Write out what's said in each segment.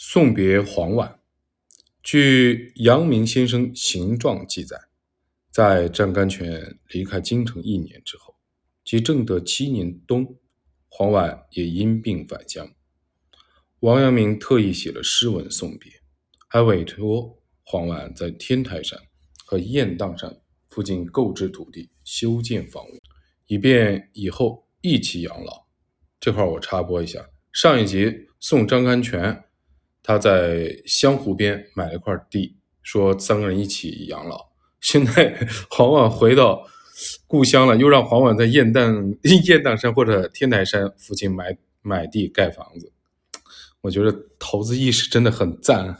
送别黄婉。据阳明先生行状记载，在张甘泉离开京城一年之后，即正德七年冬，黄婉也因病返乡。王阳明特意写了诗文送别，还委托黄婉在天台山和雁荡山附近购置土地，修建房屋，以便以后一起养老。这块我插播一下，上一集送张甘泉。他在湘湖边买了块地，说三个人一起养老。现在 黄婉回到故乡了，又让黄婉在雁荡 雁荡山或者天台山附近买买地盖房子。我觉得投资意识真的很赞。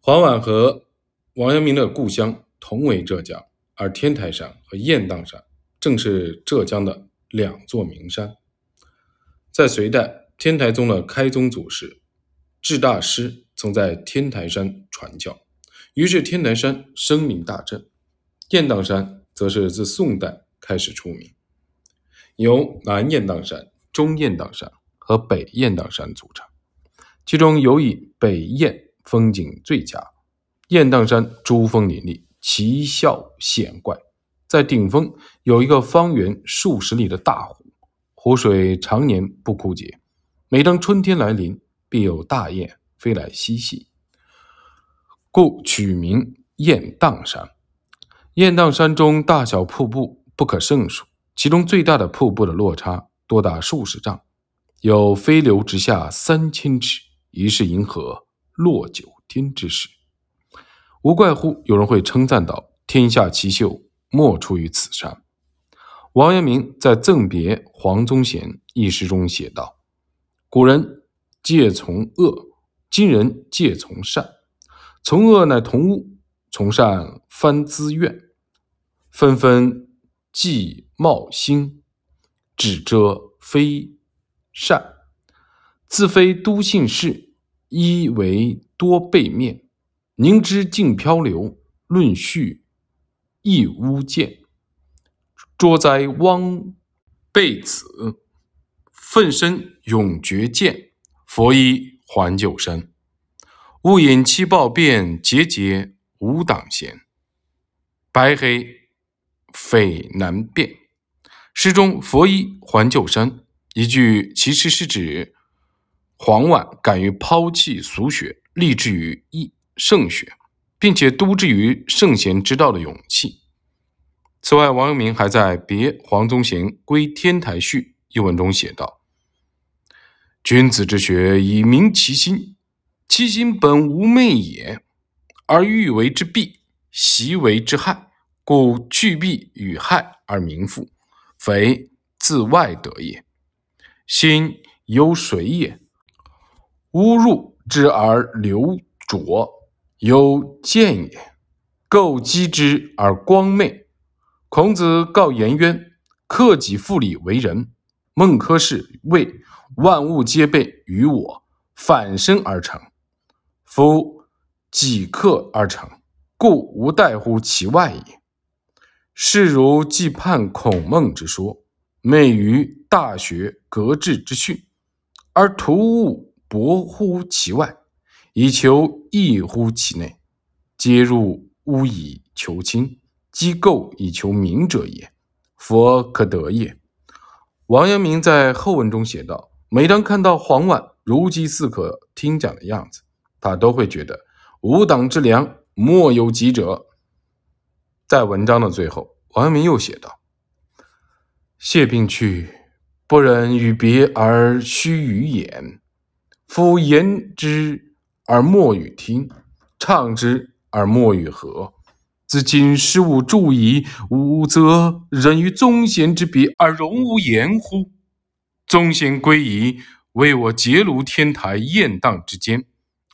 黄婉和王阳明的故乡同为浙江，而天台山和雁荡山正是浙江的两座名山。在隋代，天台宗的开宗祖师。智大师曾在天台山传教，于是天台山声名大振。雁荡山则是自宋代开始出名，由南雁荡山、中雁荡山和北雁荡山组成。其中尤以北雁风景最佳，雁荡山珠峰林立，奇效险怪。在顶峰有一个方圆数十里的大湖，湖水常年不枯竭，每当春天来临。必有大雁飞来嬉戏，故取名雁荡山。雁荡山中大小瀑布不可胜数，其中最大的瀑布的落差多达数十丈，有飞流直下三千尺，疑是银河落九天之势。无怪乎有人会称赞道：“天下奇秀，莫出于此山。”王阳明在赠别黄宗贤一诗中写道：“古人。”戒从恶，今人戒从善。从恶乃同物，从善翻资怨。纷纷计冒心，指遮非善。自非都信事，一为多背面。凝之尽漂流，论序亦污见。捉哉汪贝子，奋身永绝剑。佛衣还旧身，雾隐七报变，节节无党嫌。白黑匪难辨。诗中“佛衣还旧身”一句，其实是指黄婉敢于抛弃俗学，立志于义圣学，并且笃志于圣贤之道的勇气。此外，王阳明还在《别黄宗贤归天台序》一文中写道。君子之学以明其心，其心本无昧也，而欲为之弊，习为之害，故去弊与害而明复，非自外得也。心由水也，污入之而流浊，有见也；构积之而光昧。孔子告颜渊：“克己复礼为人。”孟轲氏谓。万物皆备于我，反身而成。夫己克而成，故无待乎其外也。是如既判孔孟之说，昧于大学格致之训，而图物博乎其外，以求异乎其内，皆入污以求亲，积垢以求名者也。佛可得也。王阳明在后文中写道。每当看到黄婉如饥似渴听讲的样子，他都会觉得无党之良，莫有及者。在文章的最后，王阳明又写道：“谢病去，不忍与别而须与言。夫言之而莫与听，唱之而莫与和。自今失吾助矣，吾则忍于宗贤之别而容无言乎？”宗贤归仪，为我结庐天台雁荡之间，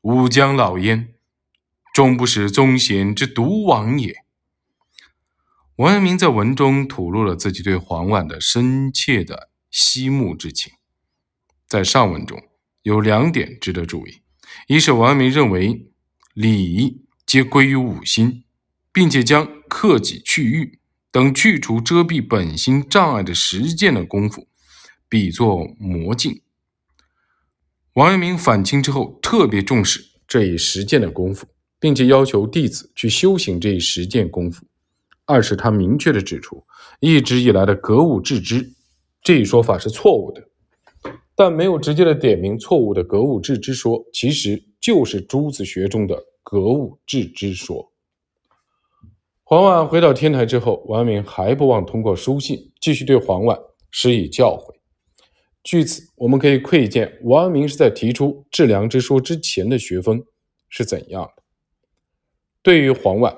吾将老焉，终不使宗贤之独往也。王阳明在文中吐露了自己对黄婉的深切的惜慕之情。在上文中有两点值得注意：一是王阳明认为礼皆归于五心，并且将克己去欲等去除遮蔽本心障碍的实践的功夫。比作魔镜。王阳明反清之后，特别重视这一实践的功夫，并且要求弟子去修行这一实践功夫。二是，他明确的指出，一直以来的格物致知这一说法是错误的，但没有直接的点明错误的格物致知说，其实就是朱子学中的格物致知说。黄婉回到天台之后，王阳明还不忘通过书信继续对黄婉施以教诲。据此，我们可以窥见王阳明是在提出致良知说之前的学风是怎样的。对于黄婉，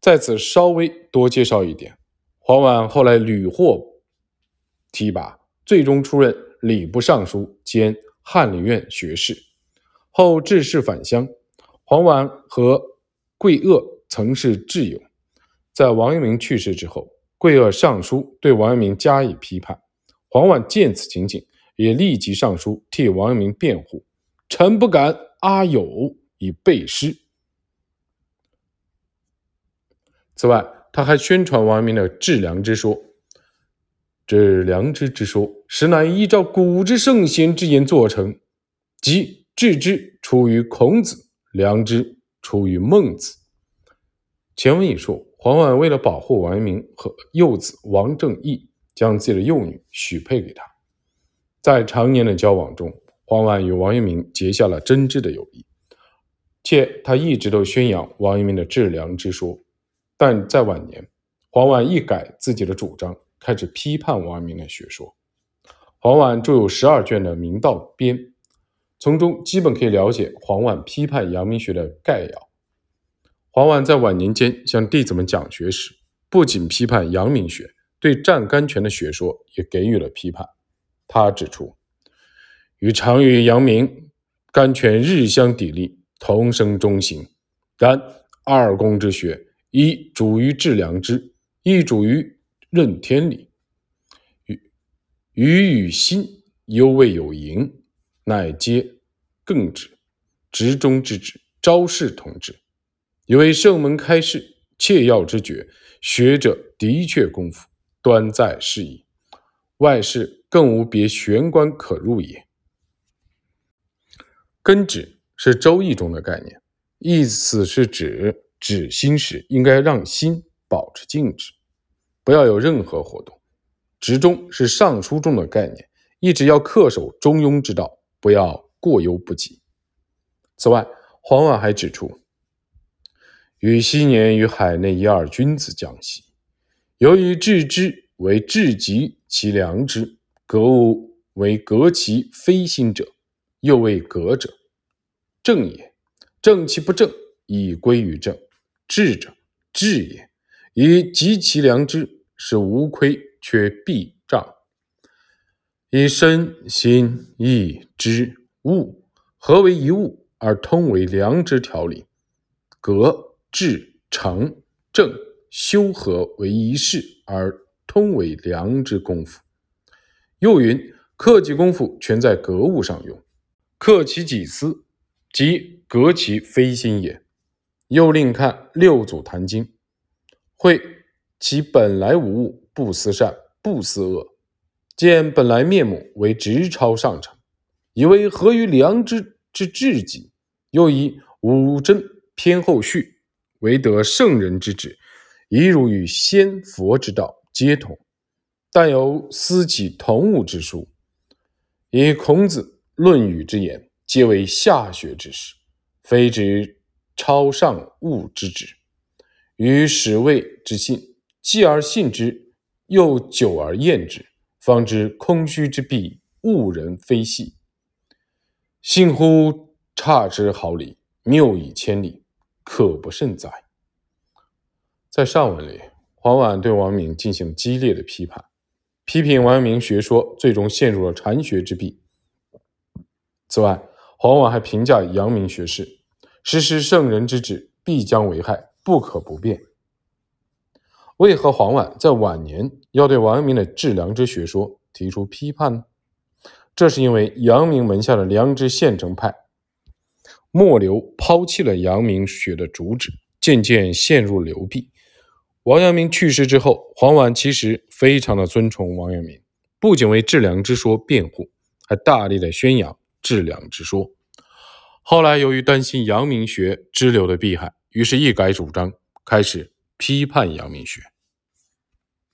在此稍微多介绍一点：黄婉后来屡获提拔，最终出任礼部尚书兼翰林院学士，后致仕返乡。黄婉和桂萼。曾是挚友，在王阳明去世之后，桂萼上书对王阳明加以批判。黄婉见此情景，也立即上书替王阳明辩护：“臣不敢阿友以背诗。”此外，他还宣传王阳明的致良知说。致良知之说，实乃依照古之圣贤之言做成，即致之出于孔子，良知出于孟子。前文已述，黄婉为了保护王阳明和幼子王正义，将自己的幼女许配给他。在常年的交往中，黄婉与王阳明结下了真挚的友谊，且他一直都宣扬王阳明的致良之说。但在晚年，黄婉一改自己的主张，开始批判王阳明的学说。黄婉著有十二卷的《明道编》，从中基本可以了解黄婉批判阳明学的概要。黄婉在晚年间向弟子们讲学时，不仅批判阳明学，对占甘泉的学说也给予了批判。他指出，与常与阳明、甘泉日相砥砺，同生中行。然二公之学，一主于致良知，一主于任天理。与与与心犹未有盈，乃皆更之，直中之旨，昭示同志。以为圣门开示，切要之绝。学者的确功夫端在是矣，外事更无别玄关可入也。根指是《周易》中的概念，意思是指止心时应该让心保持静止，不要有任何活动。直中是《尚书》中的概念，一直要恪守中庸之道，不要过犹不及。此外，黄婉还指出。与昔年与海内一二君子讲习，由于致知为致极其良知，格物为格其非心者，又谓格者正也。正其不正，以归于正；智者智也，以极其良知，是无亏却必障。以身心意知物合为一物，而通为良知条理，格。至诚正修和为一事，而通为良知功夫。又云：克己功夫全在格物上用，克其己思，即格其非心也。又另看六祖坛经，会其本来无物，不思善，不思恶，见本来面目为直超上乘，以为合于良知之至极。又以五真偏后序。唯得圣人之旨，一如与先佛之道皆同，但有思起同物之书。以孔子、论语之言，皆为下学之事，非指超上物之旨。与始谓之信，继而信之，又久而厌之，方知空虚之弊，误人非细。信乎差之毫厘，谬以千里。可不甚哉！在上文里，黄婉对王明进行激烈的批判，批评王阳明学说最终陷入了禅学之弊。此外，黄婉还评价阳明学士：“实施圣人之旨，必将为害，不可不变。”为何黄婉在晚年要对王阳明的致良知学说提出批判呢？这是因为阳明门下的良知宪政派。末流抛弃了阳明学的主旨，渐渐陷入流弊。王阳明去世之后黄婉其实非常的尊崇王阳明不仅为致良知说辩护还大力的宣扬致良知说。后来由于担心阳明学支流的弊害于是一改主张开始批判阳明学。